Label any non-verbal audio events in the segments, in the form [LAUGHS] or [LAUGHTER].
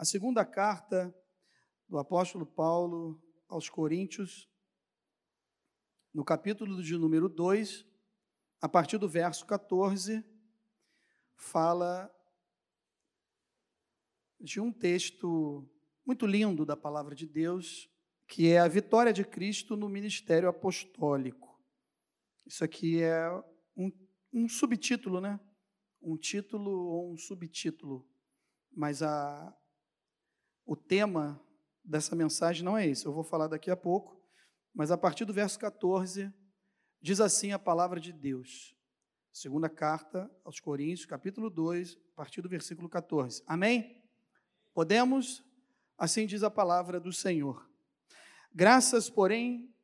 a segunda carta do apóstolo Paulo aos Coríntios, no capítulo de número 2, a partir do verso 14, fala de um texto muito lindo da palavra de Deus, que é a vitória de Cristo no ministério apostólico. Isso aqui é um, um subtítulo, né? Um título ou um subtítulo, mas a, o tema dessa mensagem não é esse. Eu vou falar daqui a pouco, mas a partir do verso 14, diz assim a palavra de Deus. Segunda carta aos Coríntios, capítulo 2, a partir do versículo 14. Amém? Podemos? Assim diz a palavra do Senhor. Graças, porém,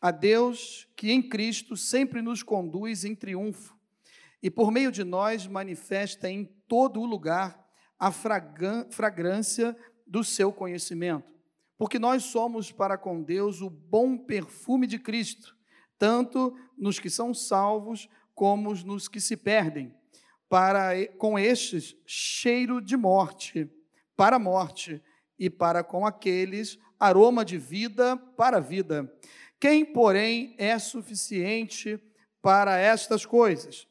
a Deus que em Cristo sempre nos conduz em triunfo e por meio de nós manifesta em todo o lugar a fragrância do seu conhecimento. Porque nós somos para com Deus o bom perfume de Cristo, tanto nos que são salvos como nos que se perdem. Para com estes cheiro de morte, para a morte, e para com aqueles aroma de vida para a vida. Quem, porém, é suficiente para estas coisas?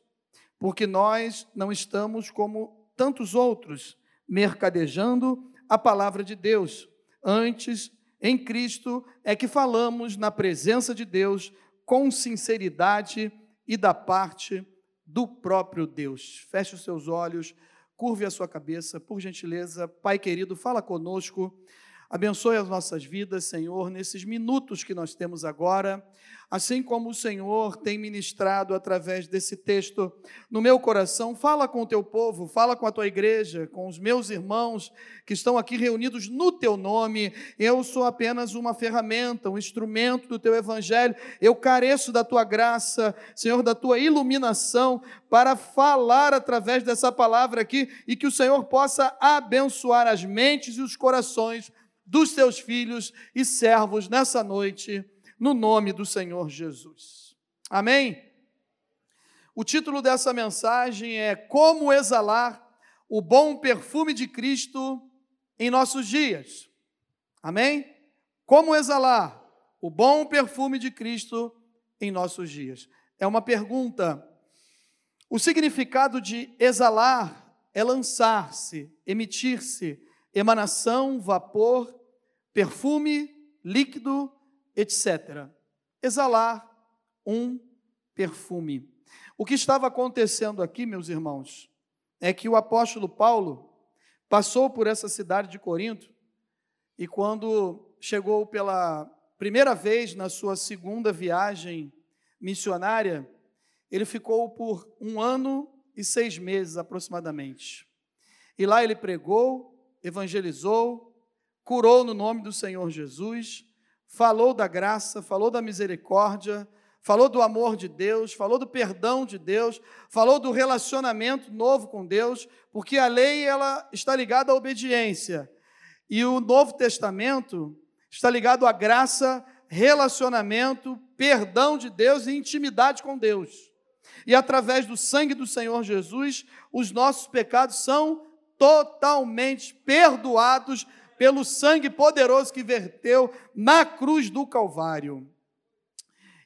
Porque nós não estamos como tantos outros, mercadejando a palavra de Deus. Antes, em Cristo, é que falamos na presença de Deus com sinceridade e da parte do próprio Deus. Feche os seus olhos, curve a sua cabeça, por gentileza. Pai querido, fala conosco. Abençoe as nossas vidas, Senhor, nesses minutos que nós temos agora assim como o Senhor tem ministrado através desse texto no meu coração. Fala com o teu povo, fala com a tua igreja, com os meus irmãos que estão aqui reunidos no teu nome. Eu sou apenas uma ferramenta, um instrumento do teu evangelho. Eu careço da tua graça, Senhor, da tua iluminação para falar através dessa palavra aqui e que o Senhor possa abençoar as mentes e os corações dos teus filhos e servos nessa noite no nome do Senhor Jesus. Amém? O título dessa mensagem é Como exalar o bom perfume de Cristo em nossos dias. Amém? Como exalar o bom perfume de Cristo em nossos dias? É uma pergunta. O significado de exalar é lançar-se, emitir-se, emanação, vapor, perfume, líquido, etc. Exalar um perfume. O que estava acontecendo aqui, meus irmãos, é que o apóstolo Paulo passou por essa cidade de Corinto e quando chegou pela primeira vez na sua segunda viagem missionária, ele ficou por um ano e seis meses aproximadamente. E lá ele pregou, evangelizou, curou no nome do Senhor Jesus falou da graça, falou da misericórdia, falou do amor de Deus, falou do perdão de Deus, falou do relacionamento novo com Deus, porque a lei ela está ligada à obediência e o Novo Testamento está ligado à graça, relacionamento, perdão de Deus e intimidade com Deus. E através do sangue do Senhor Jesus, os nossos pecados são totalmente perdoados pelo sangue poderoso que verteu na cruz do Calvário.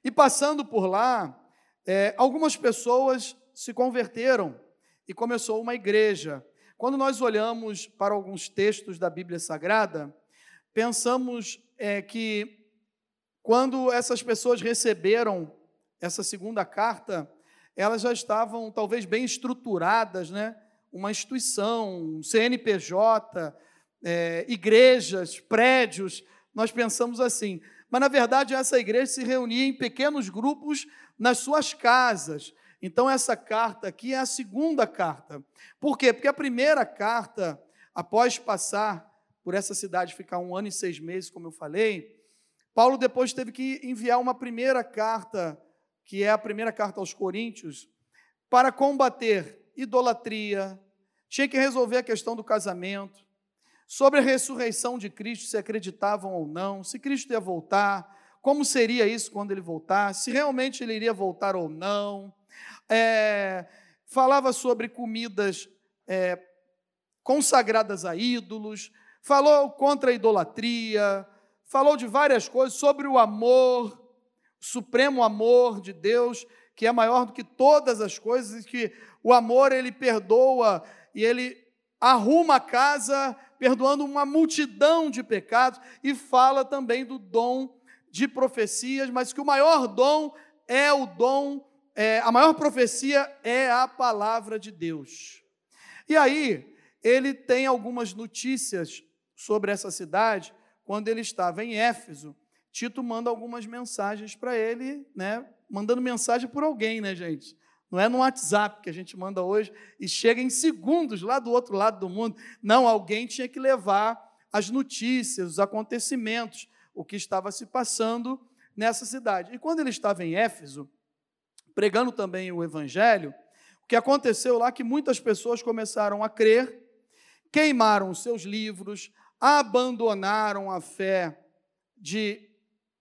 E passando por lá, é, algumas pessoas se converteram e começou uma igreja. Quando nós olhamos para alguns textos da Bíblia Sagrada, pensamos é, que quando essas pessoas receberam essa segunda carta, elas já estavam talvez bem estruturadas, né? Uma instituição, um CNPJ, é, igrejas, prédios, nós pensamos assim. Mas, na verdade, essa igreja se reunia em pequenos grupos nas suas casas. Então, essa carta aqui é a segunda carta. Por quê? Porque a primeira carta, após passar por essa cidade, ficar um ano e seis meses, como eu falei, Paulo depois teve que enviar uma primeira carta, que é a primeira carta aos Coríntios, para combater idolatria, tinha que resolver a questão do casamento, sobre a ressurreição de Cristo, se acreditavam ou não, se Cristo ia voltar, como seria isso quando ele voltasse, se realmente ele iria voltar ou não. É, falava sobre comidas é, consagradas a ídolos, falou contra a idolatria, falou de várias coisas, sobre o amor, o supremo amor de Deus, que é maior do que todas as coisas, que o amor ele perdoa e ele arruma a casa, perdoando uma multidão de pecados, e fala também do dom de profecias, mas que o maior dom é o dom, é, a maior profecia é a palavra de Deus. E aí, ele tem algumas notícias sobre essa cidade quando ele estava em Éfeso. Tito manda algumas mensagens para ele, né? Mandando mensagem por alguém, né, gente? Não é no WhatsApp que a gente manda hoje e chega em segundos lá do outro lado do mundo. Não, alguém tinha que levar as notícias, os acontecimentos, o que estava se passando nessa cidade. E quando ele estava em Éfeso, pregando também o evangelho, o que aconteceu lá é que muitas pessoas começaram a crer, queimaram os seus livros, abandonaram a fé de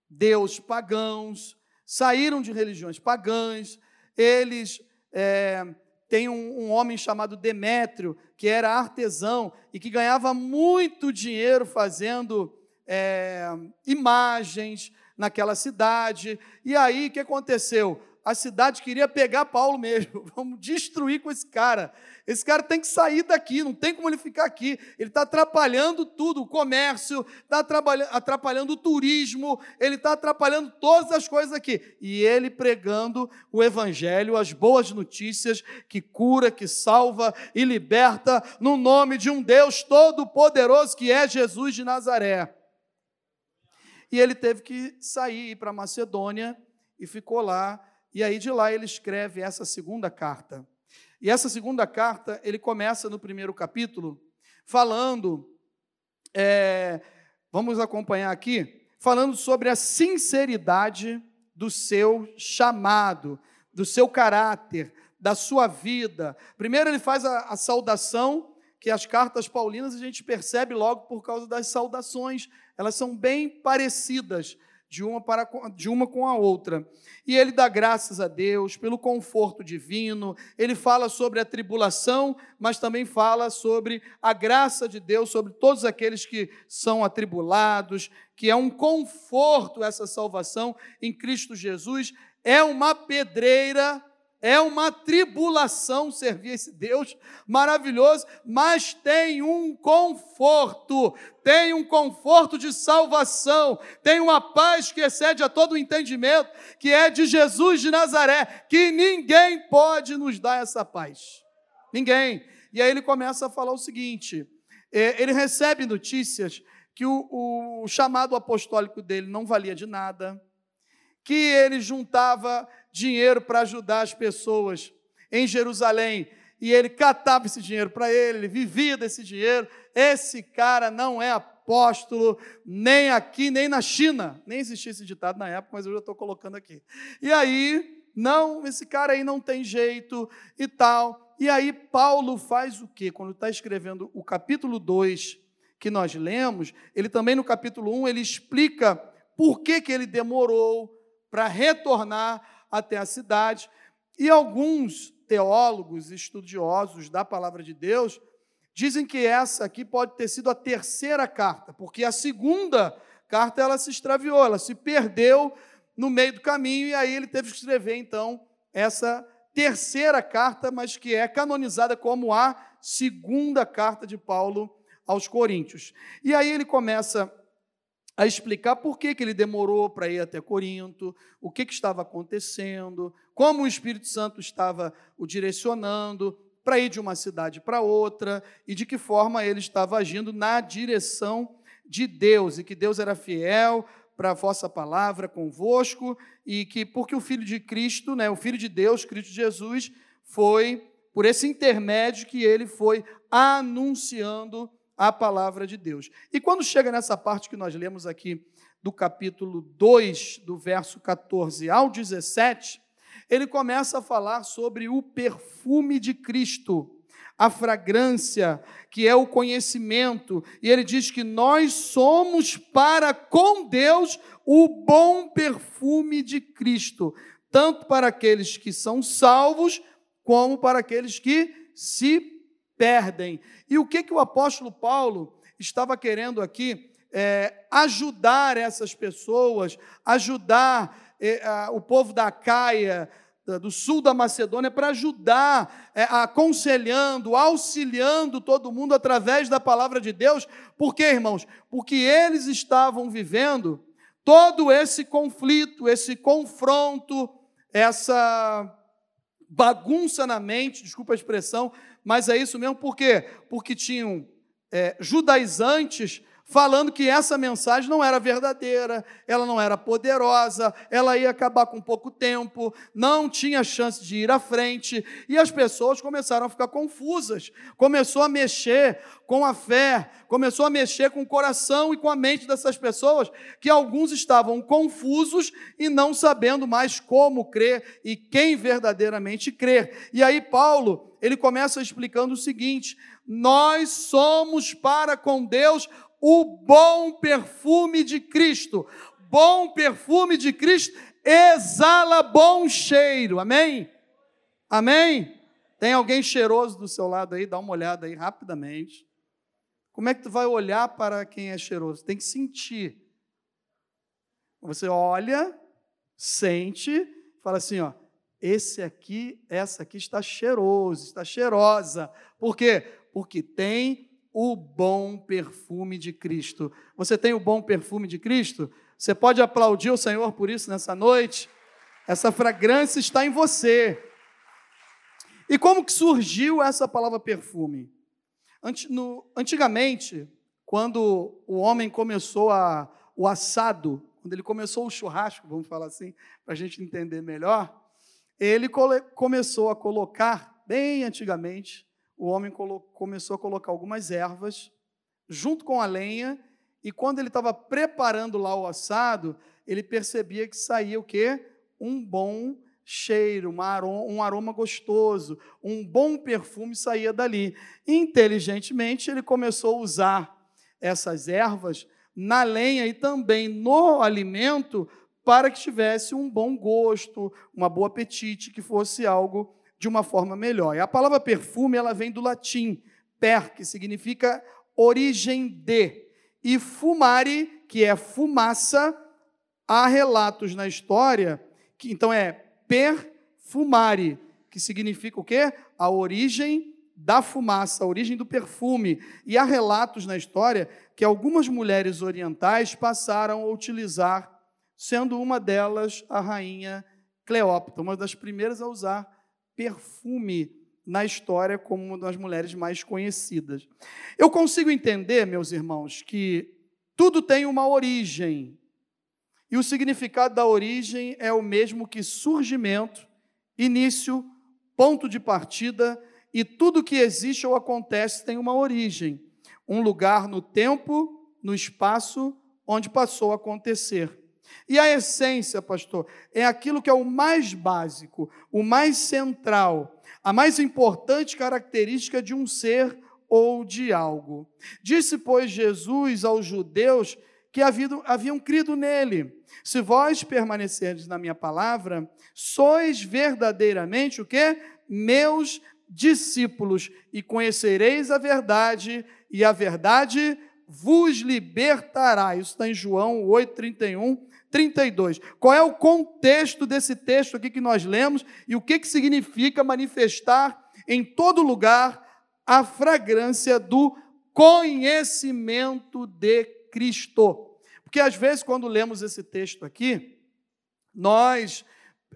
Deus pagãos, saíram de religiões pagãs, eles é, têm um, um, homem chamado Demétrio, que era artesão e que ganhava muito dinheiro fazendo é, imagens naquela cidade. E aí, o que aconteceu? A cidade queria pegar Paulo mesmo, [LAUGHS] vamos destruir com esse cara. Esse cara tem que sair daqui, não tem como ele ficar aqui. Ele está atrapalhando tudo, o comércio, está atrapalhando o turismo, ele está atrapalhando todas as coisas aqui. E ele pregando o evangelho, as boas notícias que cura, que salva e liberta, no nome de um Deus todo-poderoso que é Jesus de Nazaré. E ele teve que sair para Macedônia e ficou lá. E aí de lá ele escreve essa segunda carta. E essa segunda carta, ele começa no primeiro capítulo, falando, é, vamos acompanhar aqui, falando sobre a sinceridade do seu chamado, do seu caráter, da sua vida. Primeiro, ele faz a, a saudação, que as cartas paulinas a gente percebe logo por causa das saudações, elas são bem parecidas de uma, para, de uma com a outra. E ele dá graças a Deus pelo conforto divino, ele fala sobre a tribulação, mas também fala sobre a graça de Deus sobre todos aqueles que são atribulados, que é um conforto essa salvação em Cristo Jesus, é uma pedreira é uma tribulação servir esse Deus maravilhoso, mas tem um conforto, tem um conforto de salvação, tem uma paz que excede a todo o entendimento, que é de Jesus de Nazaré, que ninguém pode nos dar essa paz. Ninguém. E aí ele começa a falar o seguinte: é, ele recebe notícias que o, o chamado apostólico dele não valia de nada, que ele juntava dinheiro para ajudar as pessoas em Jerusalém e ele catava esse dinheiro para ele, ele vivia desse dinheiro. Esse cara não é apóstolo, nem aqui, nem na China. Nem existia esse ditado na época, mas eu já estou colocando aqui. E aí, não, esse cara aí não tem jeito e tal. E aí, Paulo faz o quê? Quando está escrevendo o capítulo 2 que nós lemos, ele também no capítulo 1, ele explica por que, que ele demorou para retornar até a cidade. E alguns teólogos, estudiosos da palavra de Deus, dizem que essa aqui pode ter sido a terceira carta, porque a segunda carta ela se extraviou, ela se perdeu no meio do caminho e aí ele teve que escrever então essa terceira carta, mas que é canonizada como a segunda carta de Paulo aos Coríntios. E aí ele começa a explicar por que, que ele demorou para ir até Corinto, o que, que estava acontecendo, como o Espírito Santo estava o direcionando para ir de uma cidade para outra e de que forma ele estava agindo na direção de Deus e que Deus era fiel para a vossa palavra convosco e que porque o filho de Cristo, né, o filho de Deus, Cristo Jesus, foi por esse intermédio que ele foi anunciando a palavra de Deus. E quando chega nessa parte que nós lemos aqui do capítulo 2, do verso 14 ao 17, ele começa a falar sobre o perfume de Cristo, a fragrância, que é o conhecimento, e ele diz que nós somos para com Deus o bom perfume de Cristo, tanto para aqueles que são salvos, como para aqueles que se perdem. E o que, que o apóstolo Paulo estava querendo aqui é, ajudar essas pessoas, ajudar é, a, o povo da Caia, do sul da Macedônia, para ajudar, é, aconselhando, auxiliando todo mundo através da palavra de Deus. Por quê, irmãos? Porque eles estavam vivendo todo esse conflito, esse confronto, essa bagunça na mente, desculpa a expressão, mas é isso mesmo, por quê? Porque tinham é, judaizantes falando que essa mensagem não era verdadeira, ela não era poderosa, ela ia acabar com pouco tempo, não tinha chance de ir à frente, e as pessoas começaram a ficar confusas, começou a mexer com a fé, começou a mexer com o coração e com a mente dessas pessoas, que alguns estavam confusos e não sabendo mais como crer e quem verdadeiramente crer. E aí Paulo, ele começa explicando o seguinte: nós somos para com Deus o bom perfume de Cristo. Bom perfume de Cristo exala bom cheiro. Amém? Amém? Tem alguém cheiroso do seu lado aí? Dá uma olhada aí rapidamente. Como é que tu vai olhar para quem é cheiroso? Tem que sentir. Você olha, sente, fala assim, ó, esse aqui, essa aqui está cheiroso, está cheirosa. Por quê? Porque tem o bom perfume de Cristo. Você tem o bom perfume de Cristo? Você pode aplaudir o Senhor por isso nessa noite? Essa fragrância está em você. E como que surgiu essa palavra perfume? Antigamente, quando o homem começou a, o assado, quando ele começou o churrasco, vamos falar assim, para a gente entender melhor, ele começou a colocar, bem antigamente, o homem começou a colocar algumas ervas junto com a lenha, e quando ele estava preparando lá o assado, ele percebia que saía o quê? Um bom cheiro, aroma, um aroma gostoso, um bom perfume saía dali. Inteligentemente, ele começou a usar essas ervas na lenha e também no alimento para que tivesse um bom gosto, um bom apetite, que fosse algo de uma forma melhor. E a palavra perfume, ela vem do latim per, que significa origem de, e fumare, que é fumaça. Há relatos na história que então é perfumare, que significa o quê? A origem da fumaça, a origem do perfume. E há relatos na história que algumas mulheres orientais passaram a utilizar, sendo uma delas a rainha Cleópatra, uma das primeiras a usar perfume na história como uma das mulheres mais conhecidas. Eu consigo entender, meus irmãos, que tudo tem uma origem. E o significado da origem é o mesmo que surgimento, início, ponto de partida, e tudo que existe ou acontece tem uma origem, um lugar no tempo, no espaço onde passou a acontecer. E a essência, pastor, é aquilo que é o mais básico, o mais central, a mais importante característica de um ser ou de algo. Disse, pois, Jesus aos judeus que haviam, haviam crido nele: Se vós permanecerdes na minha palavra, sois verdadeiramente o que? Meus discípulos, e conhecereis a verdade, e a verdade vos libertará. Isso está em João 8, 31 32. Qual é o contexto desse texto aqui que nós lemos e o que, que significa manifestar em todo lugar a fragrância do conhecimento de Cristo? Porque às vezes, quando lemos esse texto aqui, nós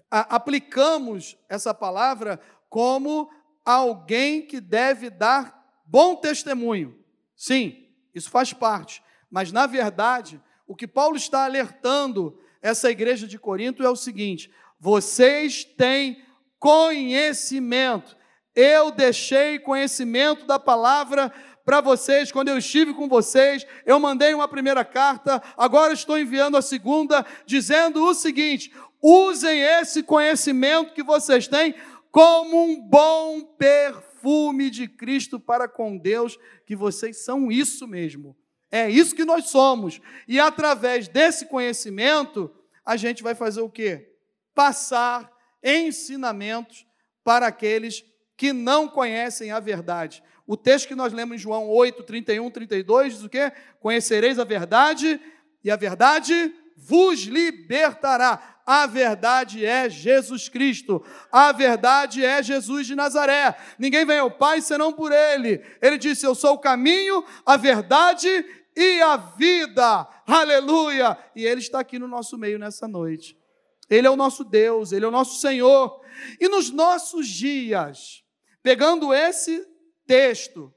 aplicamos essa palavra como alguém que deve dar bom testemunho. Sim, isso faz parte. Mas, na verdade, o que Paulo está alertando essa igreja de Corinto é o seguinte: vocês têm conhecimento. Eu deixei conhecimento da palavra para vocês quando eu estive com vocês. Eu mandei uma primeira carta, agora estou enviando a segunda, dizendo o seguinte: usem esse conhecimento que vocês têm como um bom perfume de Cristo para com Deus, que vocês são isso mesmo. É isso que nós somos. E através desse conhecimento, a gente vai fazer o quê? Passar ensinamentos para aqueles que não conhecem a verdade. O texto que nós lemos em João 8, 31, 32 diz o quê? Conhecereis a verdade e a verdade vos libertará. A verdade é Jesus Cristo. A verdade é Jesus de Nazaré. Ninguém vem ao Pai senão por Ele. Ele disse: Eu sou o caminho, a verdade e a vida. Aleluia! E Ele está aqui no nosso meio nessa noite. Ele é o nosso Deus, Ele é o nosso Senhor. E nos nossos dias, pegando esse texto,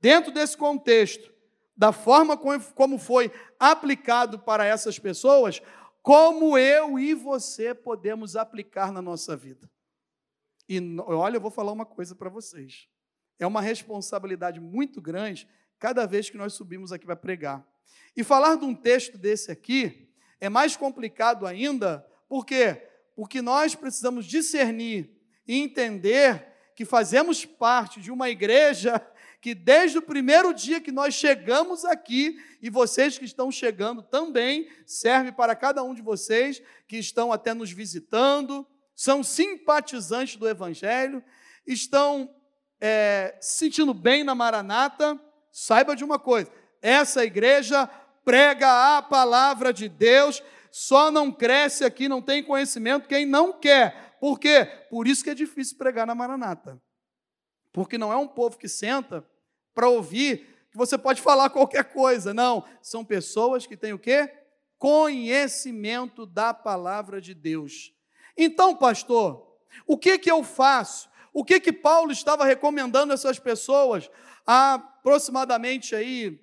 dentro desse contexto, da forma como foi aplicado para essas pessoas, como eu e você podemos aplicar na nossa vida. E olha, eu vou falar uma coisa para vocês. É uma responsabilidade muito grande cada vez que nós subimos aqui para pregar. E falar de um texto desse aqui é mais complicado ainda, por quê? Porque nós precisamos discernir e entender que fazemos parte de uma igreja [LAUGHS] que desde o primeiro dia que nós chegamos aqui, e vocês que estão chegando também, serve para cada um de vocês que estão até nos visitando, são simpatizantes do Evangelho, estão é, se sentindo bem na Maranata, saiba de uma coisa: essa igreja prega a palavra de Deus, só não cresce aqui, não tem conhecimento quem não quer. Por quê? Por isso que é difícil pregar na Maranata. Porque não é um povo que senta para ouvir que você pode falar qualquer coisa. Não, são pessoas que têm o quê? Conhecimento da palavra de Deus. Então, pastor, o que que eu faço? O que que Paulo estava recomendando a essas pessoas? Há aproximadamente aí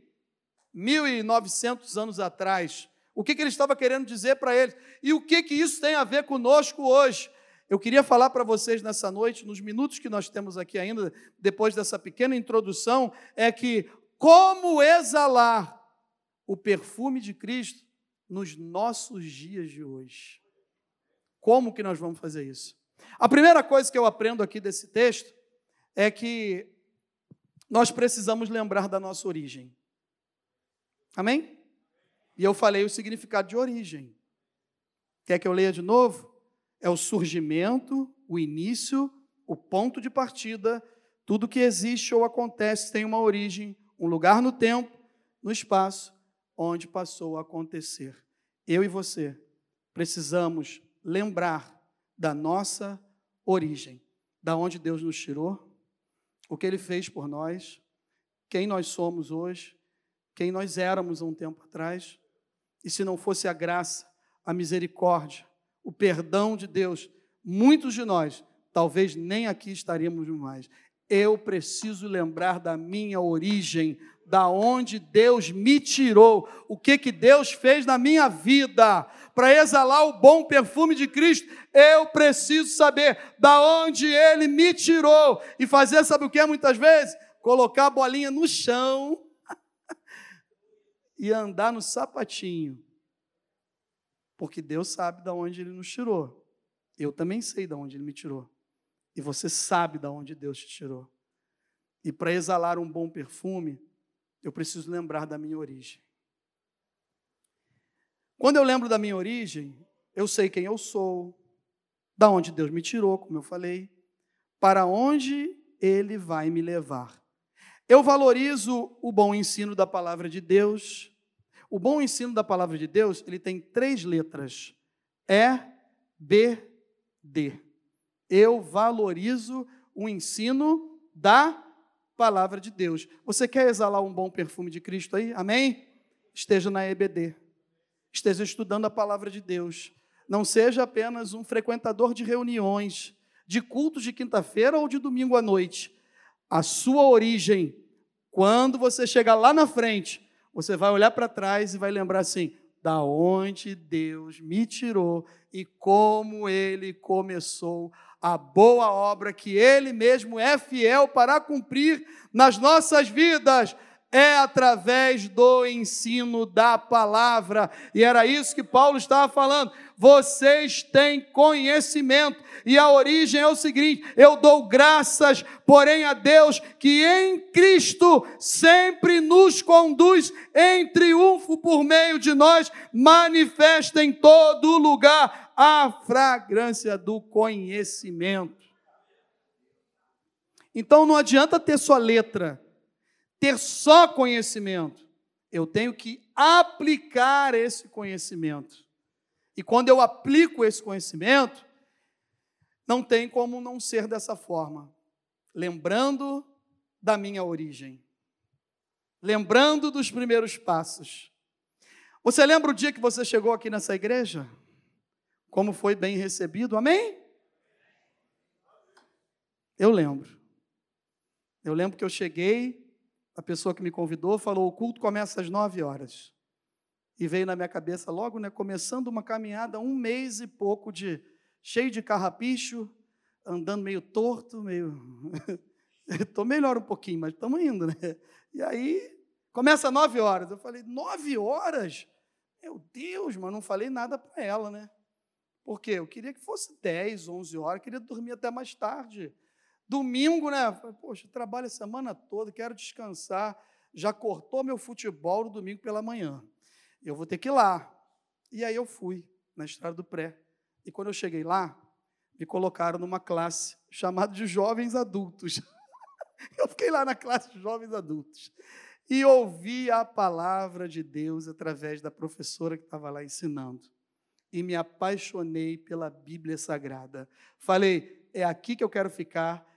1900 anos atrás. O que, que ele estava querendo dizer para eles? E o que, que isso tem a ver conosco hoje? Eu queria falar para vocês nessa noite, nos minutos que nós temos aqui ainda, depois dessa pequena introdução, é que como exalar o perfume de Cristo nos nossos dias de hoje. Como que nós vamos fazer isso? A primeira coisa que eu aprendo aqui desse texto é que nós precisamos lembrar da nossa origem. Amém? E eu falei o significado de origem. Quer que eu leia de novo? É o surgimento, o início, o ponto de partida. Tudo que existe ou acontece tem uma origem, um lugar no tempo, no espaço, onde passou a acontecer. Eu e você precisamos lembrar da nossa origem, da onde Deus nos tirou, o que ele fez por nós, quem nós somos hoje, quem nós éramos há um tempo atrás. E se não fosse a graça, a misericórdia, o perdão de Deus, muitos de nós talvez nem aqui estaríamos mais. Eu preciso lembrar da minha origem, da onde Deus me tirou, o que que Deus fez na minha vida, para exalar o bom perfume de Cristo, eu preciso saber da onde ele me tirou e fazer sabe o que muitas vezes? Colocar a bolinha no chão [LAUGHS] e andar no sapatinho. Porque Deus sabe da onde ele nos tirou. Eu também sei da onde ele me tirou. E você sabe da onde Deus te tirou. E para exalar um bom perfume, eu preciso lembrar da minha origem. Quando eu lembro da minha origem, eu sei quem eu sou, da onde Deus me tirou, como eu falei, para onde Ele vai me levar. Eu valorizo o bom ensino da palavra de Deus. O bom ensino da palavra de Deus, ele tem três letras: E, B, D. Eu valorizo o ensino da palavra de Deus. Você quer exalar um bom perfume de Cristo aí? Amém? Esteja na EBD. Esteja estudando a palavra de Deus. Não seja apenas um frequentador de reuniões, de cultos de quinta-feira ou de domingo à noite. A sua origem, quando você chegar lá na frente, você vai olhar para trás e vai lembrar assim: da onde Deus me tirou e como ele começou a boa obra que ele mesmo é fiel para cumprir nas nossas vidas é através do ensino da palavra. E era isso que Paulo estava falando. Vocês têm conhecimento, e a origem é o seguinte: eu dou graças, porém, a Deus que em Cristo sempre nos conduz em triunfo por meio de nós, manifesta em todo lugar a fragrância do conhecimento. Então não adianta ter só letra, ter só conhecimento. Eu tenho que aplicar esse conhecimento. E quando eu aplico esse conhecimento, não tem como não ser dessa forma. Lembrando da minha origem. Lembrando dos primeiros passos. Você lembra o dia que você chegou aqui nessa igreja? Como foi bem recebido? Amém? Eu lembro. Eu lembro que eu cheguei, a pessoa que me convidou falou: o culto começa às nove horas. E veio na minha cabeça logo, né, começando uma caminhada, um mês e pouco de cheio de carrapicho, andando meio torto, meio. [LAUGHS] Estou melhor um pouquinho, mas estamos indo, né? E aí, começa às nove horas. Eu falei, nove horas? Meu Deus, mas não falei nada para ela, né? Porque eu queria que fosse dez, onze horas, queria dormir até mais tarde. Domingo, né? Poxa, trabalho a semana toda, quero descansar. Já cortou meu futebol no domingo pela manhã. Eu vou ter que ir lá. E aí eu fui na estrada do pré. E quando eu cheguei lá, me colocaram numa classe chamada de jovens adultos. [LAUGHS] Eu fiquei lá na classe de jovens adultos e ouvi a palavra de Deus através da professora que estava lá ensinando. E me apaixonei pela Bíblia Sagrada. Falei, é aqui que eu quero ficar,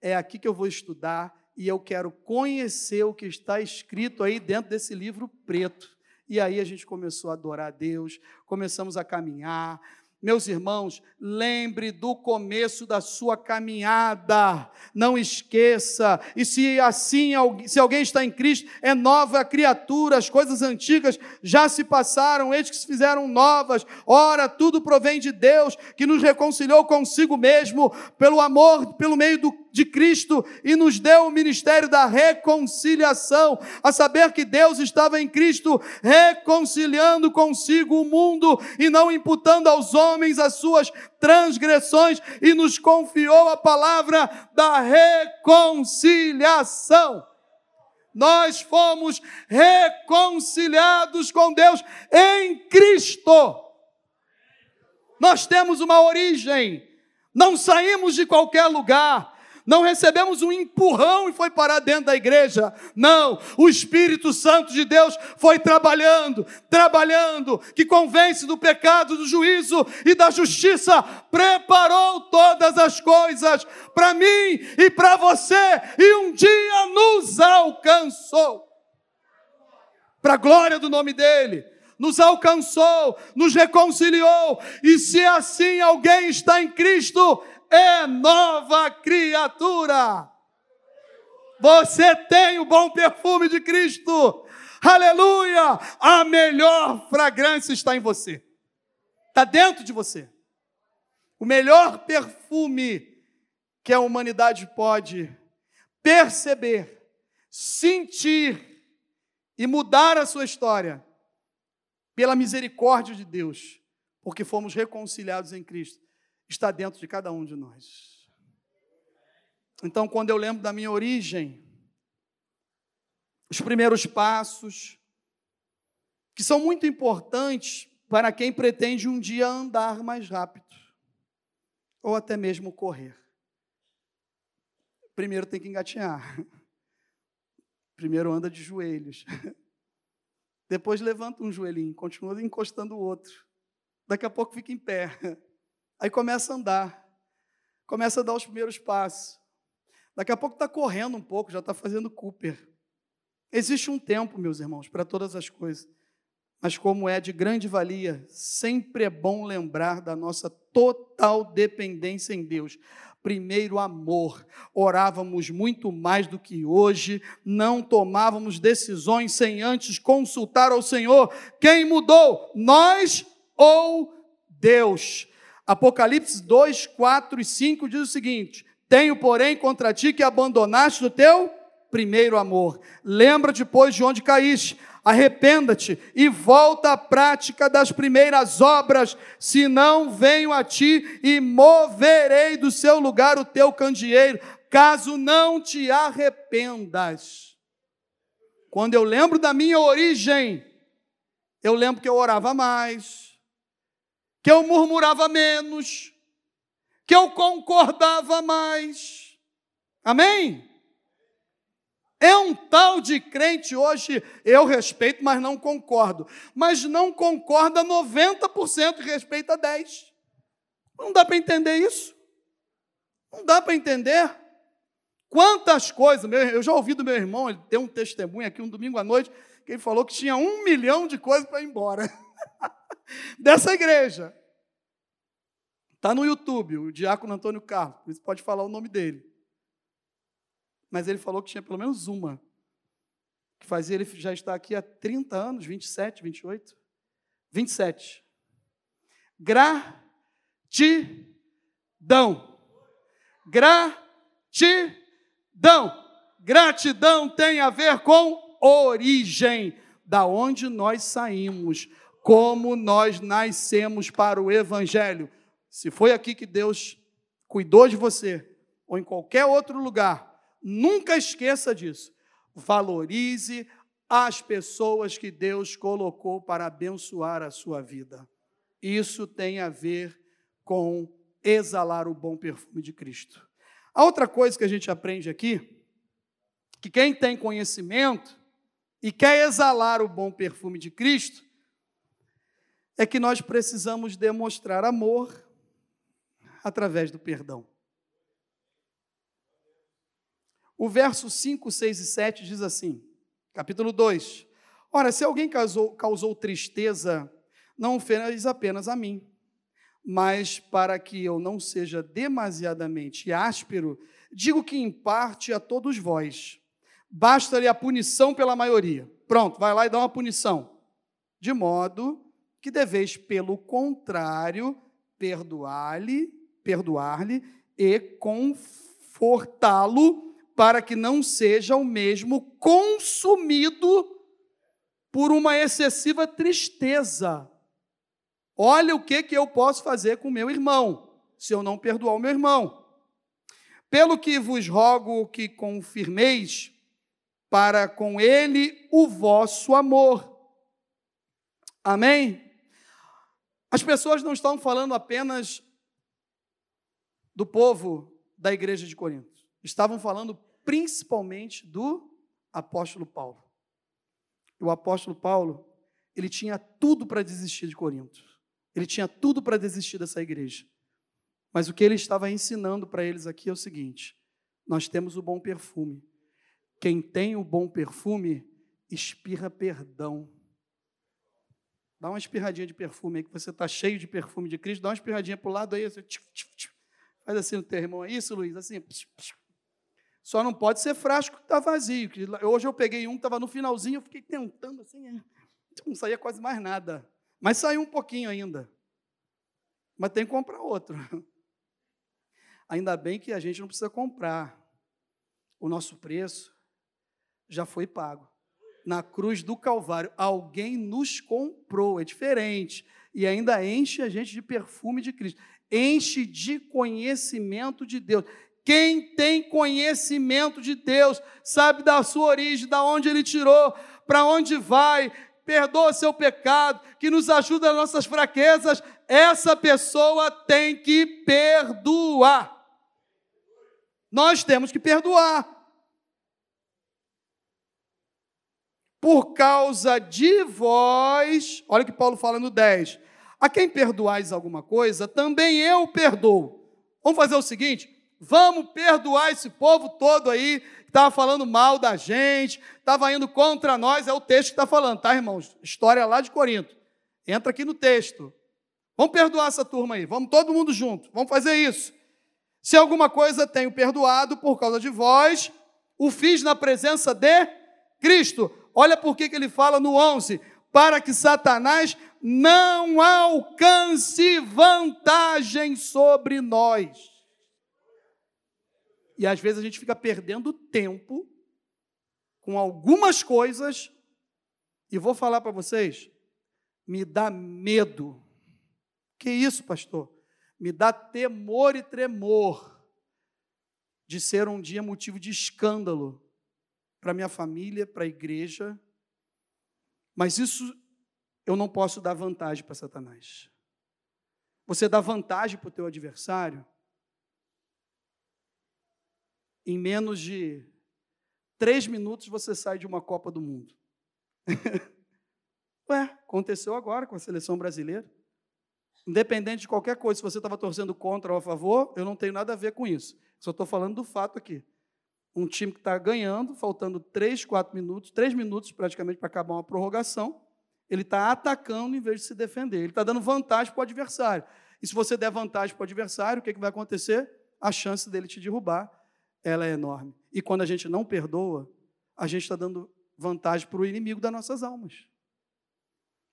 é aqui que eu vou estudar e eu quero conhecer o que está escrito aí dentro desse livro preto. E aí a gente começou a adorar a Deus, começamos a caminhar, meus irmãos, lembre do começo da sua caminhada, não esqueça. E se assim, se alguém está em Cristo, é nova criatura, as coisas antigas já se passaram, eles que se fizeram novas. Ora, tudo provém de Deus, que nos reconciliou consigo mesmo, pelo amor, pelo meio do de Cristo e nos deu o ministério da reconciliação, a saber que Deus estava em Cristo reconciliando consigo o mundo e não imputando aos homens as suas transgressões e nos confiou a palavra da reconciliação. Nós fomos reconciliados com Deus em Cristo. Nós temos uma origem, não saímos de qualquer lugar, não recebemos um empurrão e foi parar dentro da igreja. Não, o Espírito Santo de Deus foi trabalhando, trabalhando, que convence do pecado, do juízo e da justiça, preparou todas as coisas para mim e para você, e um dia nos alcançou. Para a glória do nome dele nos alcançou, nos reconciliou, e se assim alguém está em Cristo, é nova criatura. Você tem o bom perfume de Cristo. Aleluia! A melhor fragrância está em você. Está dentro de você. O melhor perfume que a humanidade pode perceber, sentir e mudar a sua história pela misericórdia de Deus, porque fomos reconciliados em Cristo está dentro de cada um de nós. Então, quando eu lembro da minha origem, os primeiros passos, que são muito importantes para quem pretende um dia andar mais rápido, ou até mesmo correr. Primeiro tem que engatinhar. Primeiro anda de joelhos. Depois levanta um joelhinho, continua encostando o outro. Daqui a pouco fica em pé. Aí começa a andar, começa a dar os primeiros passos. Daqui a pouco está correndo um pouco, já está fazendo Cooper. Existe um tempo, meus irmãos, para todas as coisas. Mas como é de grande valia, sempre é bom lembrar da nossa total dependência em Deus. Primeiro, amor. Orávamos muito mais do que hoje, não tomávamos decisões sem antes consultar ao Senhor. Quem mudou? Nós ou Deus? Apocalipse 2, 4 e 5 diz o seguinte: Tenho, porém, contra ti que abandonaste o teu primeiro amor. Lembra depois de onde caíste, arrependa-te e volta à prática das primeiras obras, senão venho a ti e moverei do seu lugar o teu candeeiro, caso não te arrependas. Quando eu lembro da minha origem, eu lembro que eu orava mais, que eu murmurava menos, que eu concordava mais. Amém? É um tal de crente hoje, eu respeito, mas não concordo. Mas não concorda 90% e respeita 10%. Não dá para entender isso. Não dá para entender. Quantas coisas, eu já ouvi do meu irmão, ele tem um testemunho aqui um domingo à noite, que ele falou que tinha um milhão de coisas para ir embora [LAUGHS] dessa igreja. Está no YouTube, o diácono Antônio Carlos, isso pode falar o nome dele. Mas ele falou que tinha pelo menos uma, que fazia ele já estar aqui há 30 anos, 27, 28, 27. Gratidão. Gratidão. Gratidão tem a ver com origem, da onde nós saímos, como nós nascemos para o evangelho. Se foi aqui que Deus cuidou de você, ou em qualquer outro lugar, nunca esqueça disso. Valorize as pessoas que Deus colocou para abençoar a sua vida. Isso tem a ver com exalar o bom perfume de Cristo. A outra coisa que a gente aprende aqui, que quem tem conhecimento e quer exalar o bom perfume de Cristo, é que nós precisamos demonstrar amor através do perdão. O verso 5, 6 e 7 diz assim, capítulo 2: Ora, se alguém causou, causou tristeza, não fez apenas a mim, mas para que eu não seja demasiadamente áspero, digo que em parte a todos vós. Basta-lhe a punição pela maioria. Pronto, vai lá e dá uma punição. De modo que deveis, pelo contrário, perdoar-lhe perdoar-lhe e confortá-lo para que não seja o mesmo consumido por uma excessiva tristeza. Olha o que, que eu posso fazer com meu irmão, se eu não perdoar o meu irmão. Pelo que vos rogo que confirmeis para com ele o vosso amor. Amém? As pessoas não estão falando apenas do povo da igreja de Corinto. Estavam falando principalmente do apóstolo Paulo. O apóstolo Paulo, ele tinha tudo para desistir de Corinto. Ele tinha tudo para desistir dessa igreja. Mas o que ele estava ensinando para eles aqui é o seguinte: nós temos o bom perfume. Quem tem o bom perfume, espirra perdão. Dá uma espirradinha de perfume aí, que você está cheio de perfume de Cristo, dá uma espirradinha para o lado aí, assim. Faz assim no teu irmão, é isso, Luiz? Assim. Só não pode ser frasco que está vazio. Hoje eu peguei um que estava no finalzinho, eu fiquei tentando assim, é, não saía quase mais nada. Mas saiu um pouquinho ainda. Mas tem que comprar outro. [LAUGHS] Ainda bem que a gente não precisa comprar. O nosso preço já foi pago. Na cruz do Calvário, alguém nos comprou, é diferente. E ainda enche a gente de perfume de Cristo enche de conhecimento de Deus. Quem tem conhecimento de Deus, sabe da sua origem, da onde ele tirou, para onde vai, perdoa seu pecado, que nos ajuda nas nossas fraquezas, essa pessoa tem que perdoar. Nós temos que perdoar. Por causa de vós, olha o que Paulo fala no 10 a quem perdoais alguma coisa, também eu perdoo. Vamos fazer o seguinte: vamos perdoar esse povo todo aí que estava falando mal da gente, estava indo contra nós. É o texto que está falando, tá, irmãos? História lá de Corinto. Entra aqui no texto. Vamos perdoar essa turma aí, vamos todo mundo junto, vamos fazer isso. Se alguma coisa tenho perdoado por causa de vós, o fiz na presença de Cristo. Olha por que ele fala no 11: para que Satanás não alcance vantagem sobre nós. E às vezes a gente fica perdendo tempo com algumas coisas, e vou falar para vocês, me dá medo. Que isso, pastor? Me dá temor e tremor de ser um dia motivo de escândalo para minha família, para a igreja. Mas isso eu não posso dar vantagem para Satanás. Você dá vantagem para o teu adversário em menos de três minutos você sai de uma Copa do Mundo. [LAUGHS] Ué, aconteceu agora com a seleção brasileira. Independente de qualquer coisa, se você estava torcendo contra ou a favor, eu não tenho nada a ver com isso. Só estou falando do fato aqui. Um time que está ganhando, faltando três, quatro minutos, três minutos praticamente para acabar uma prorrogação, ele está atacando em vez de se defender. Ele está dando vantagem para o adversário. E se você der vantagem para o adversário, o que, que vai acontecer? A chance dele te derrubar ela é enorme. E quando a gente não perdoa, a gente está dando vantagem para o inimigo das nossas almas.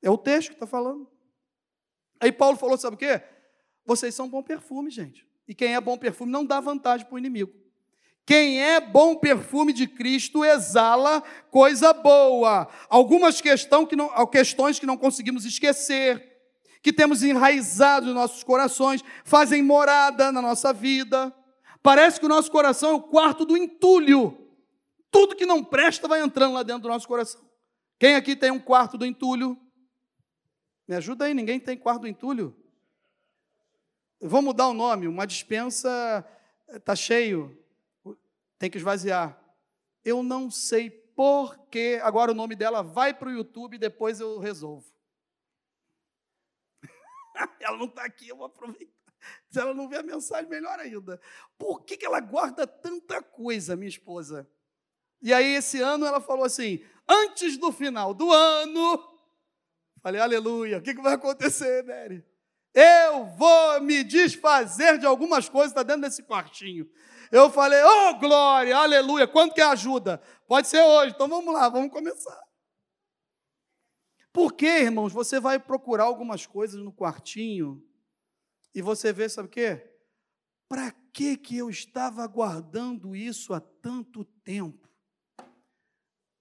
É o texto que está falando. Aí Paulo falou: sabe o quê? Vocês são bom perfume, gente. E quem é bom perfume não dá vantagem para o inimigo. Quem é bom perfume de Cristo exala coisa boa. Algumas questão que não, questões que não conseguimos esquecer, que temos enraizado nos nossos corações, fazem morada na nossa vida. Parece que o nosso coração é o quarto do entulho. Tudo que não presta vai entrando lá dentro do nosso coração. Quem aqui tem um quarto do entulho? Me ajuda aí, ninguém tem quarto do entulho? Vou mudar o nome, uma dispensa está cheio, tem que esvaziar. Eu não sei porquê, agora o nome dela vai para o YouTube e depois eu resolvo. [LAUGHS] Ela não está aqui, eu vou aproveitar. Se ela não vê a mensagem, melhor ainda. Por que, que ela guarda tanta coisa, minha esposa? E aí, esse ano, ela falou assim: antes do final do ano, falei, aleluia, o que, que vai acontecer, Mary? Eu vou me desfazer de algumas coisas que está dentro desse quartinho. Eu falei, oh glória, aleluia, quanto que ajuda? Pode ser hoje, então vamos lá, vamos começar. Por que, irmãos, você vai procurar algumas coisas no quartinho e você vê, sabe o quê? Para que que eu estava guardando isso há tanto tempo?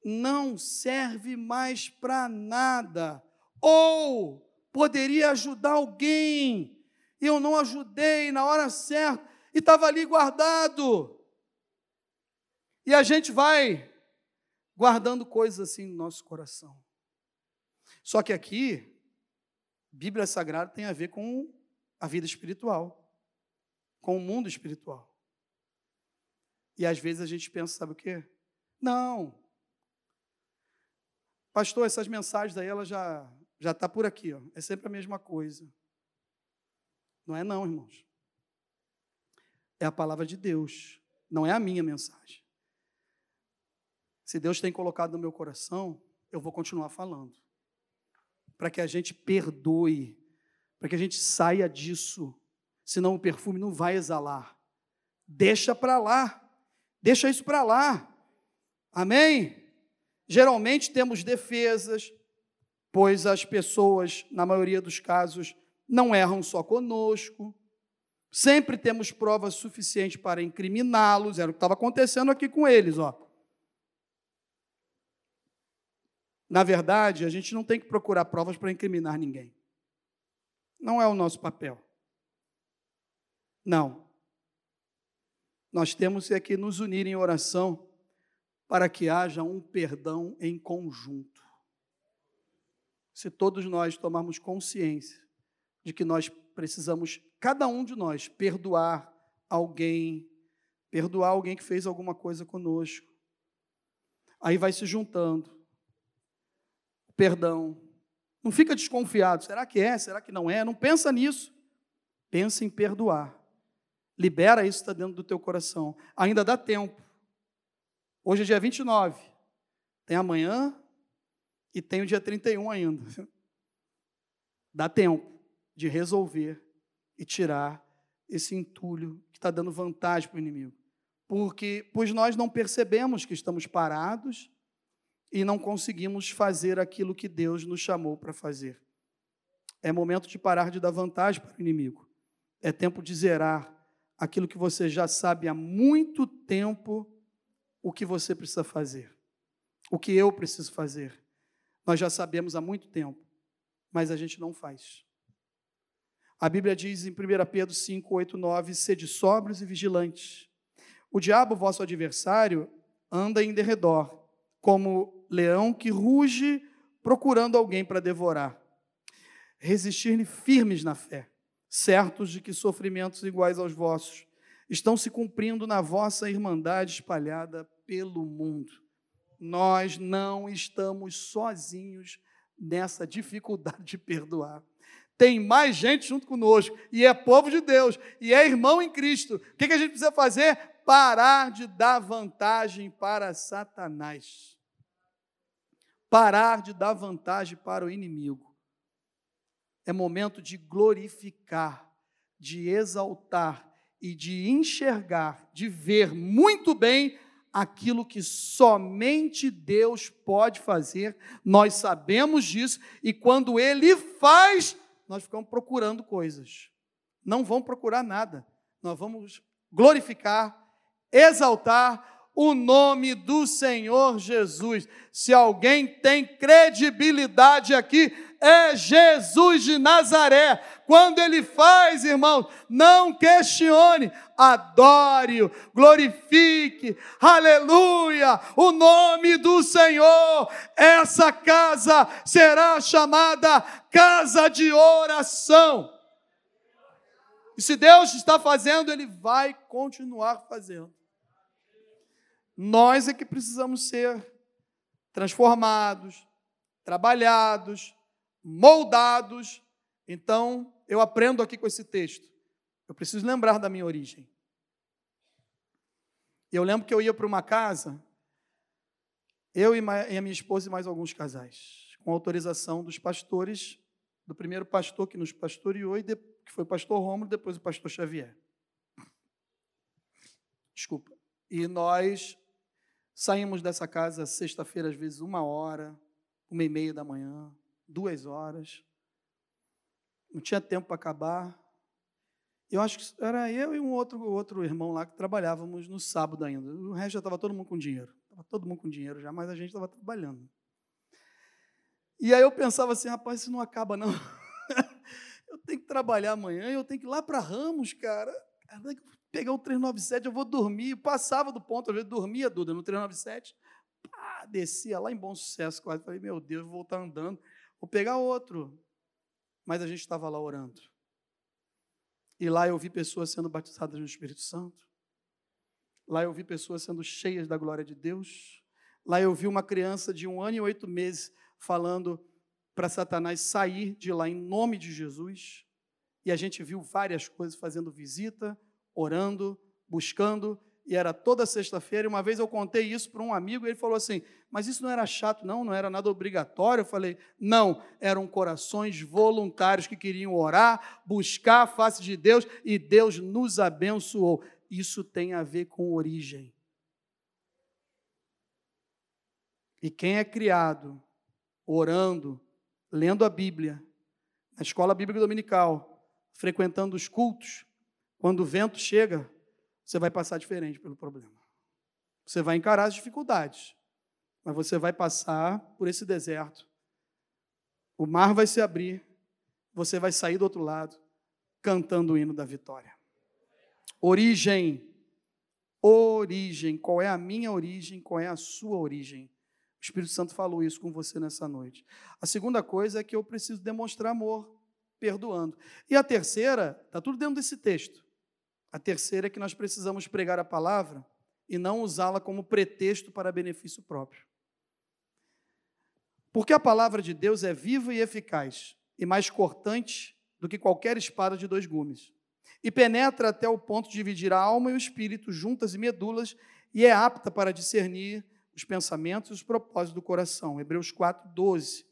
Não serve mais para nada. Ou poderia ajudar alguém. Eu não ajudei na hora certa e estava ali guardado. E a gente vai guardando coisas assim no nosso coração. Só que aqui, Bíblia Sagrada tem a ver com a vida espiritual, com o mundo espiritual. E às vezes a gente pensa, sabe o quê? Não. Pastor, essas mensagens aí, ela já já está por aqui, ó. É sempre a mesma coisa. Não é não, irmãos. É a palavra de Deus, não é a minha mensagem. Se Deus tem colocado no meu coração, eu vou continuar falando. Para que a gente perdoe para que a gente saia disso, senão o perfume não vai exalar. Deixa para lá, deixa isso para lá. Amém? Geralmente temos defesas, pois as pessoas, na maioria dos casos, não erram só conosco. Sempre temos provas suficientes para incriminá-los, era o que estava acontecendo aqui com eles, ó. Na verdade, a gente não tem que procurar provas para incriminar ninguém. Não é o nosso papel. Não. Nós temos é que nos unir em oração para que haja um perdão em conjunto. Se todos nós tomarmos consciência de que nós precisamos, cada um de nós, perdoar alguém, perdoar alguém que fez alguma coisa conosco. Aí vai se juntando. Perdão, não fica desconfiado. Será que é? Será que não é? Não pensa nisso. Pensa em perdoar. Libera isso que está dentro do teu coração. Ainda dá tempo. Hoje é dia 29. Tem amanhã e tem o dia 31 ainda. [LAUGHS] Dá tempo de resolver e tirar esse entulho que está dando vantagem para o inimigo. Porque, pois nós não percebemos que estamos parados e não conseguimos fazer aquilo que Deus nos chamou para fazer. É momento de parar de dar vantagem para o inimigo. É tempo de zerar aquilo que você já sabe há muito tempo o que você precisa fazer. O que eu preciso fazer. Nós já sabemos há muito tempo, mas a gente não faz. A Bíblia diz em 1 Pedro 5, 8, 9: Sede sóbrios e vigilantes. O diabo, vosso adversário, anda em derredor, como leão que ruge procurando alguém para devorar. Resistir-lhe firmes na fé, certos de que sofrimentos iguais aos vossos estão se cumprindo na vossa irmandade espalhada pelo mundo. nós não estamos sozinhos nessa dificuldade de perdoar. Tem mais gente junto conosco, e é povo de Deus, e é irmão em Cristo. O que a gente precisa fazer? Parar de dar vantagem para Satanás. Parar de dar vantagem para o inimigo. É momento de glorificar, de exaltar e de enxergar, de ver muito bem aquilo que somente Deus pode fazer, nós sabemos disso, e quando Ele faz, nós ficamos procurando coisas. Não vamos procurar nada, nós vamos glorificar, exaltar o nome do Senhor Jesus. Se alguém tem credibilidade aqui, é Jesus de Nazaré. Quando ele faz, irmão, não questione, adore-o, glorifique, aleluia, o nome do Senhor. Essa casa será chamada casa de oração. E se Deus está fazendo, ele vai continuar fazendo. Nós é que precisamos ser transformados, trabalhados, moldados. Então, eu aprendo aqui com esse texto. Eu preciso lembrar da minha origem. Eu lembro que eu ia para uma casa, eu e a minha esposa e mais alguns casais, com autorização dos pastores, do primeiro pastor que nos pastoreou, e que foi o pastor Romulo, depois o pastor Xavier. Desculpa. E nós saímos dessa casa sexta-feira, às vezes, uma hora, uma e meia da manhã, duas horas. Não tinha tempo para acabar. Eu acho que era eu e um outro, outro irmão lá que trabalhávamos no sábado ainda. O resto já estava todo mundo com dinheiro. Estava todo mundo com dinheiro já, mas a gente estava trabalhando. E aí eu pensava assim, rapaz, isso não acaba não. [LAUGHS] eu tenho que trabalhar amanhã, eu tenho que ir lá para Ramos, cara. Pegar o 397, eu vou dormir. Passava do ponto, às vezes dormia, Duda, no 397. Pá, descia lá em bom sucesso quase. Falei, meu Deus, vou voltar andando. Vou pegar outro. Mas a gente estava lá orando. E lá eu vi pessoas sendo batizadas no Espírito Santo. Lá eu vi pessoas sendo cheias da glória de Deus. Lá eu vi uma criança de um ano e oito meses falando para Satanás sair de lá em nome de Jesus. E a gente viu várias coisas fazendo visita, orando, buscando e era toda sexta-feira. Uma vez eu contei isso para um amigo e ele falou assim: Mas isso não era chato, não? Não era nada obrigatório? Eu falei: Não, eram corações voluntários que queriam orar, buscar a face de Deus e Deus nos abençoou. Isso tem a ver com origem. E quem é criado orando, lendo a Bíblia, na escola bíblica dominical, frequentando os cultos, quando o vento chega, você vai passar diferente pelo problema. Você vai encarar as dificuldades, mas você vai passar por esse deserto. O mar vai se abrir, você vai sair do outro lado cantando o hino da vitória. Origem. Origem. Qual é a minha origem? Qual é a sua origem? O Espírito Santo falou isso com você nessa noite. A segunda coisa é que eu preciso demonstrar amor perdoando. E a terceira, está tudo dentro desse texto. A terceira é que nós precisamos pregar a palavra e não usá-la como pretexto para benefício próprio. Porque a palavra de Deus é viva e eficaz e mais cortante do que qualquer espada de dois gumes. E penetra até o ponto de dividir a alma e o espírito, juntas e medulas, e é apta para discernir os pensamentos e os propósitos do coração. Hebreus 4, 12.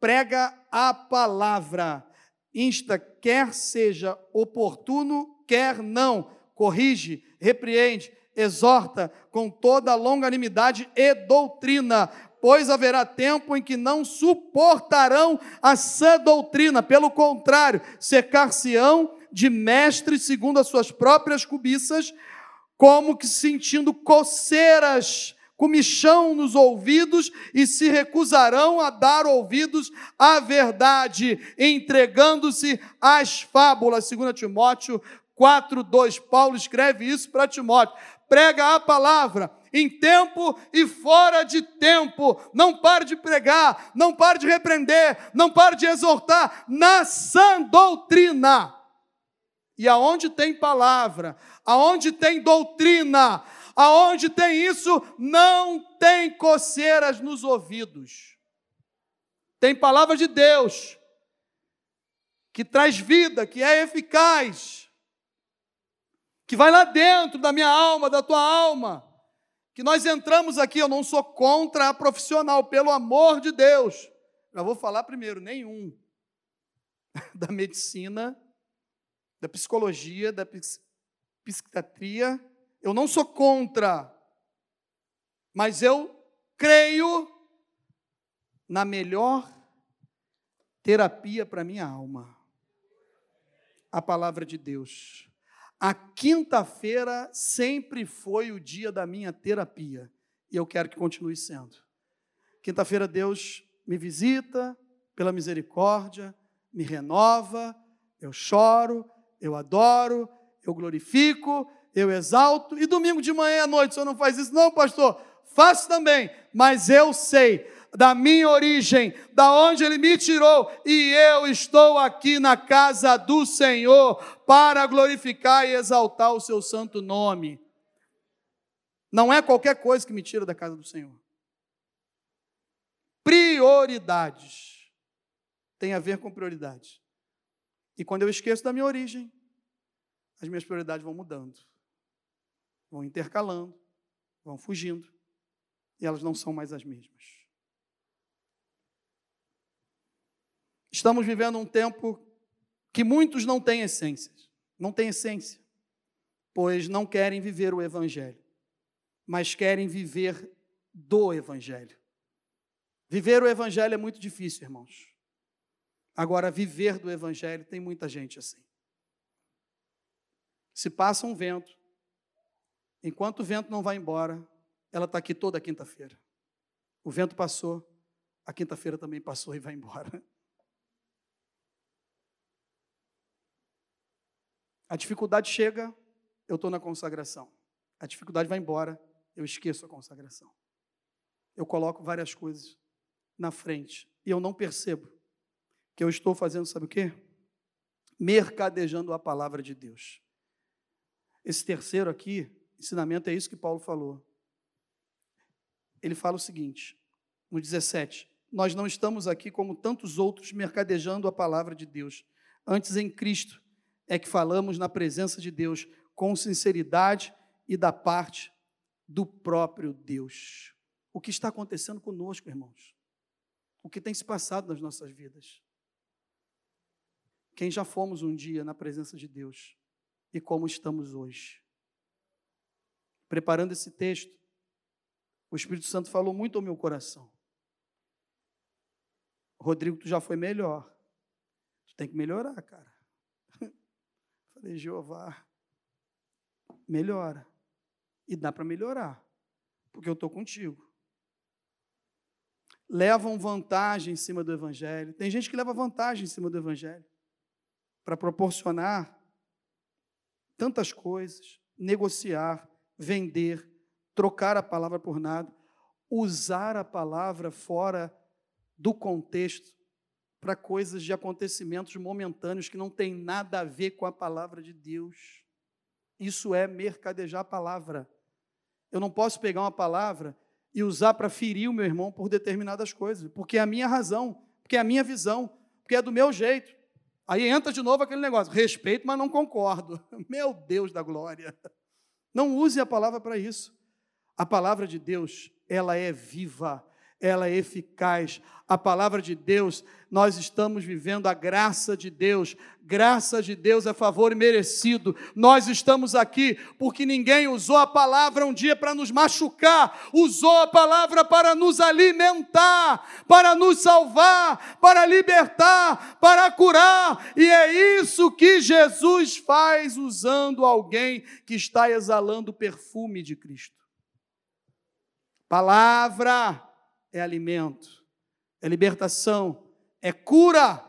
Prega a palavra, insta, quer seja oportuno quer não, corrige, repreende, exorta com toda longanimidade e doutrina, pois haverá tempo em que não suportarão a sã doutrina, pelo contrário, secar-se-ão de mestres segundo as suas próprias cobiças, como que sentindo coceiras, comichão nos ouvidos e se recusarão a dar ouvidos à verdade, entregando-se às fábulas, 2 Timóteo 4:2. Paulo escreve isso para Timóteo. Prega a palavra em tempo e fora de tempo. Não pare de pregar, não pare de repreender, não pare de exortar na sã doutrina. E aonde tem palavra, aonde tem doutrina, Aonde tem isso, não tem coceiras nos ouvidos. Tem palavra de Deus que traz vida, que é eficaz, que vai lá dentro da minha alma, da tua alma. Que nós entramos aqui, eu não sou contra a profissional, pelo amor de Deus. Já vou falar primeiro, nenhum. [LAUGHS] Da medicina, da psicologia, da psiquiatria, eu não sou contra, mas eu creio na melhor terapia para minha alma. A palavra de Deus. A quinta-feira sempre foi o dia da minha terapia e eu quero que continue sendo. Quinta-feira Deus me visita pela misericórdia, me renova, eu choro, eu adoro, eu glorifico, eu exalto, e domingo de manhã à noite, o senhor não faz isso, não, pastor? Faço também, mas eu sei da minha origem, da onde ele me tirou, e eu estou aqui na casa do Senhor para glorificar e exaltar o seu santo nome. Não é qualquer coisa que me tira da casa do Senhor. Prioridades. Tem a ver com prioridades. E quando eu esqueço da minha origem, as minhas prioridades vão mudando vão intercalando, vão fugindo, e elas não são mais as mesmas. Estamos vivendo um tempo que muitos não têm essência, não têm essência, pois não querem viver o Evangelho, mas querem viver do Evangelho. Viver o Evangelho é muito difícil, irmãos. Agora, viver do Evangelho tem muita gente assim. Se passa um vento, Enquanto o vento não vai embora, ela está aqui toda quinta-feira. O vento passou, a quinta-feira também passou e vai embora. A dificuldade chega, eu estou na consagração. A dificuldade vai embora, eu esqueço a consagração. Eu coloco várias coisas na frente e eu não percebo que eu estou fazendo, sabe o quê? Mercadejando a palavra de Deus. Esse terceiro aqui, ensinamento é isso que Paulo falou. Ele fala o seguinte, no 17: Nós não estamos aqui como tantos outros mercadejando a palavra de Deus. Antes, em Cristo, é que falamos na presença de Deus com sinceridade e da parte do próprio Deus. O que está acontecendo conosco, irmãos? O que tem se passado nas nossas vidas? Quem já fomos um dia na presença de Deus e como estamos hoje? preparando esse texto, o Espírito Santo falou muito ao meu coração. Rodrigo, tu já foi melhor. Tu tem que melhorar, cara. Falei, Jeová, melhora. E dá para melhorar, porque eu estou contigo. Levam vantagem em cima do Evangelho. Tem gente que leva vantagem em cima do Evangelho para proporcionar tantas coisas, negociar, vender, trocar a palavra por nada, usar a palavra fora do contexto para coisas de acontecimentos momentâneos que não tem nada a ver com a palavra de Deus. Isso é mercadejar a palavra. Eu não posso pegar uma palavra e usar para ferir o meu irmão por determinadas coisas, porque é a minha razão, porque é a minha visão, porque é do meu jeito. Aí entra de novo aquele negócio, respeito, mas não concordo. [LAUGHS] Meu Deus da glória. Não use a palavra para isso. A palavra de Deus, ela é viva, ela é eficaz. A palavra de Deus, nós estamos vivendo a graça de Deus. Graça de Deus é favor merecido. Nós estamos aqui porque ninguém usou a palavra um dia para nos machucar, usou a palavra para nos alimentar, para nos salvar, para libertar, para curar. E é isso que Jesus faz usando alguém que está exalando o perfume de Cristo. Palavra é alimento, é libertação, é cura.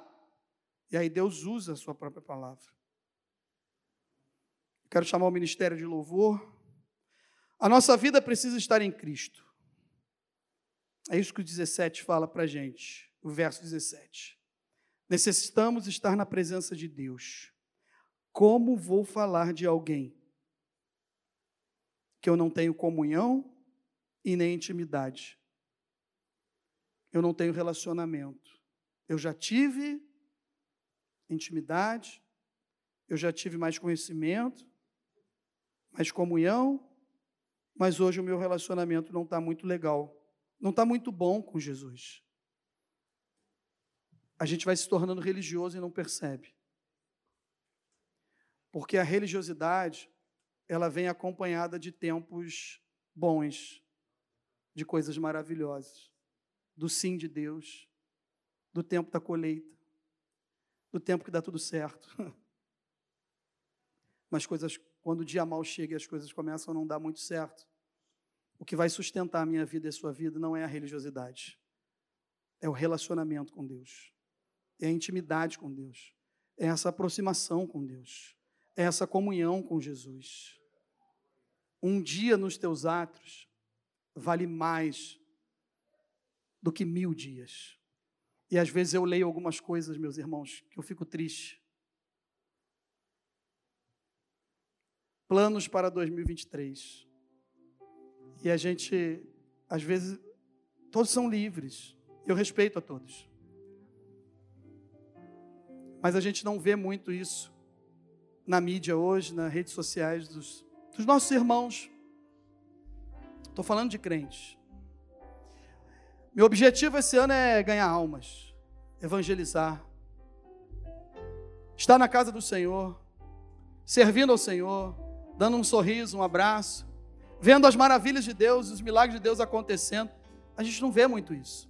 E aí Deus usa a sua própria palavra. Quero chamar o ministério de louvor. A nossa vida precisa estar em Cristo. É isso que o 17 fala para a gente, o verso 17. Necessitamos estar na presença de Deus. Como vou falar de alguém que eu não tenho comunhão e nem intimidade. Eu não tenho relacionamento. Eu já tive intimidade, eu já tive mais conhecimento, mais comunhão, mas hoje o meu relacionamento não está muito legal, não está muito bom com Jesus. A gente vai se tornando religioso e não percebe. Porque a religiosidade, ela vem acompanhada de tempos bons, de coisas maravilhosas, do sim de Deus, do tempo da colheita, do tempo que dá tudo certo. [LAUGHS] Mas coisas, quando o dia mal chega e as coisas começam a não dar muito certo, o que vai sustentar a minha vida e a sua vida não é a religiosidade, é o relacionamento com Deus, é a intimidade com Deus, é essa aproximação com Deus, é essa comunhão com Jesus. Um dia nos teus atos vale mais do que mil dias. E às vezes eu leio algumas coisas, meus irmãos, que eu fico triste. Planos para 2023. E a gente, às vezes, todos são livres. Eu respeito a todos. Mas a gente não vê muito isso na mídia hoje, nas redes sociais dos, dos nossos irmãos. Estou falando de crentes. Meu objetivo esse ano é ganhar almas, evangelizar, estar na casa do Senhor, servindo ao Senhor, dando um sorriso, um abraço, vendo as maravilhas de Deus, os milagres de Deus acontecendo. A gente não vê muito isso.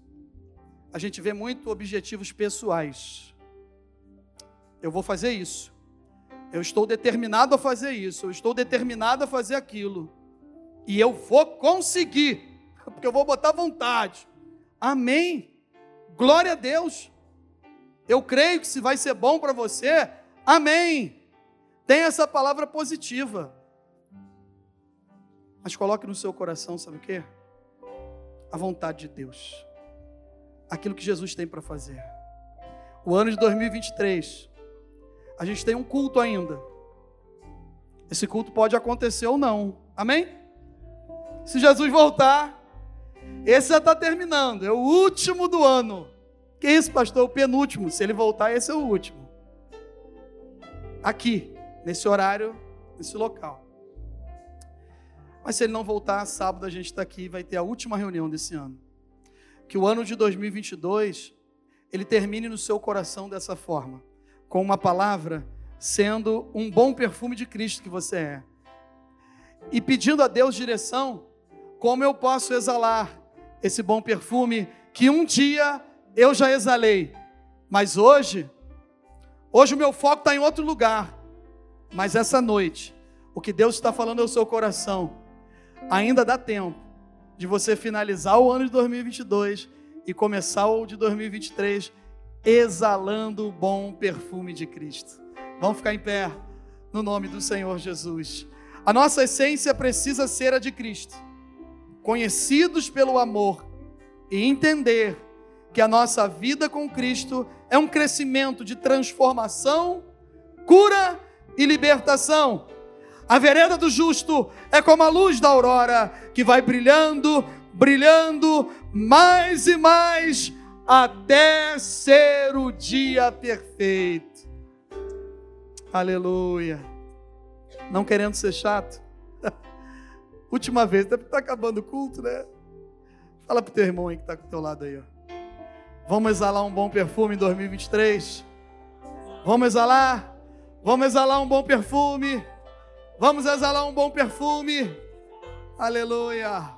A gente vê muito objetivos pessoais. Eu vou fazer isso. Eu estou determinado a fazer isso. Eu estou determinado a fazer aquilo. E eu vou conseguir, [LAUGHS] porque eu vou botar vontade. Amém. Glória a Deus. Eu creio que se vai ser bom para você, amém. Tem essa palavra positiva. Mas coloque no seu coração, sabe o que? A vontade de Deus. Aquilo que Jesus tem para fazer. O ano de 2023, a gente tem um culto ainda. Esse culto pode acontecer ou não. Amém? Se Jesus voltar, esse já está terminando, é o último do ano. Que isso, pastor? O penúltimo. Se ele voltar, esse é o último. Aqui, nesse horário, nesse local. Mas se ele não voltar, sábado a gente está aqui, vai ter a última reunião desse ano. Que o ano de 2022 ele termine no seu coração dessa forma, com uma palavra sendo um bom perfume de Cristo que você é. E pedindo a Deus direção como eu posso exalar esse bom perfume que um dia eu já exalei, mas hoje, hoje o meu foco está em outro lugar. Mas essa noite, o que Deus está falando ao seu coração, ainda dá tempo de você finalizar o ano de 2022 e começar o de 2023 exalando o bom perfume de Cristo. Vamos ficar em pé no nome do Senhor Jesus. A nossa essência precisa ser a de Cristo conhecidos pelo amor e entender que a nossa vida com Cristo é um crescimento de transformação, cura e libertação. A vereda do justo é como a luz da aurora que vai brilhando, brilhando mais e mais até ser o dia perfeito. Aleluia. Não querendo ser chato, Última vez, deve estar acabando o culto, né? Fala pro teu irmão aí que está com o teu lado aí, ó. Vamos exalar um bom perfume em 2023? Vamos exalar? Vamos exalar um bom perfume? Vamos exalar um bom perfume? Aleluia!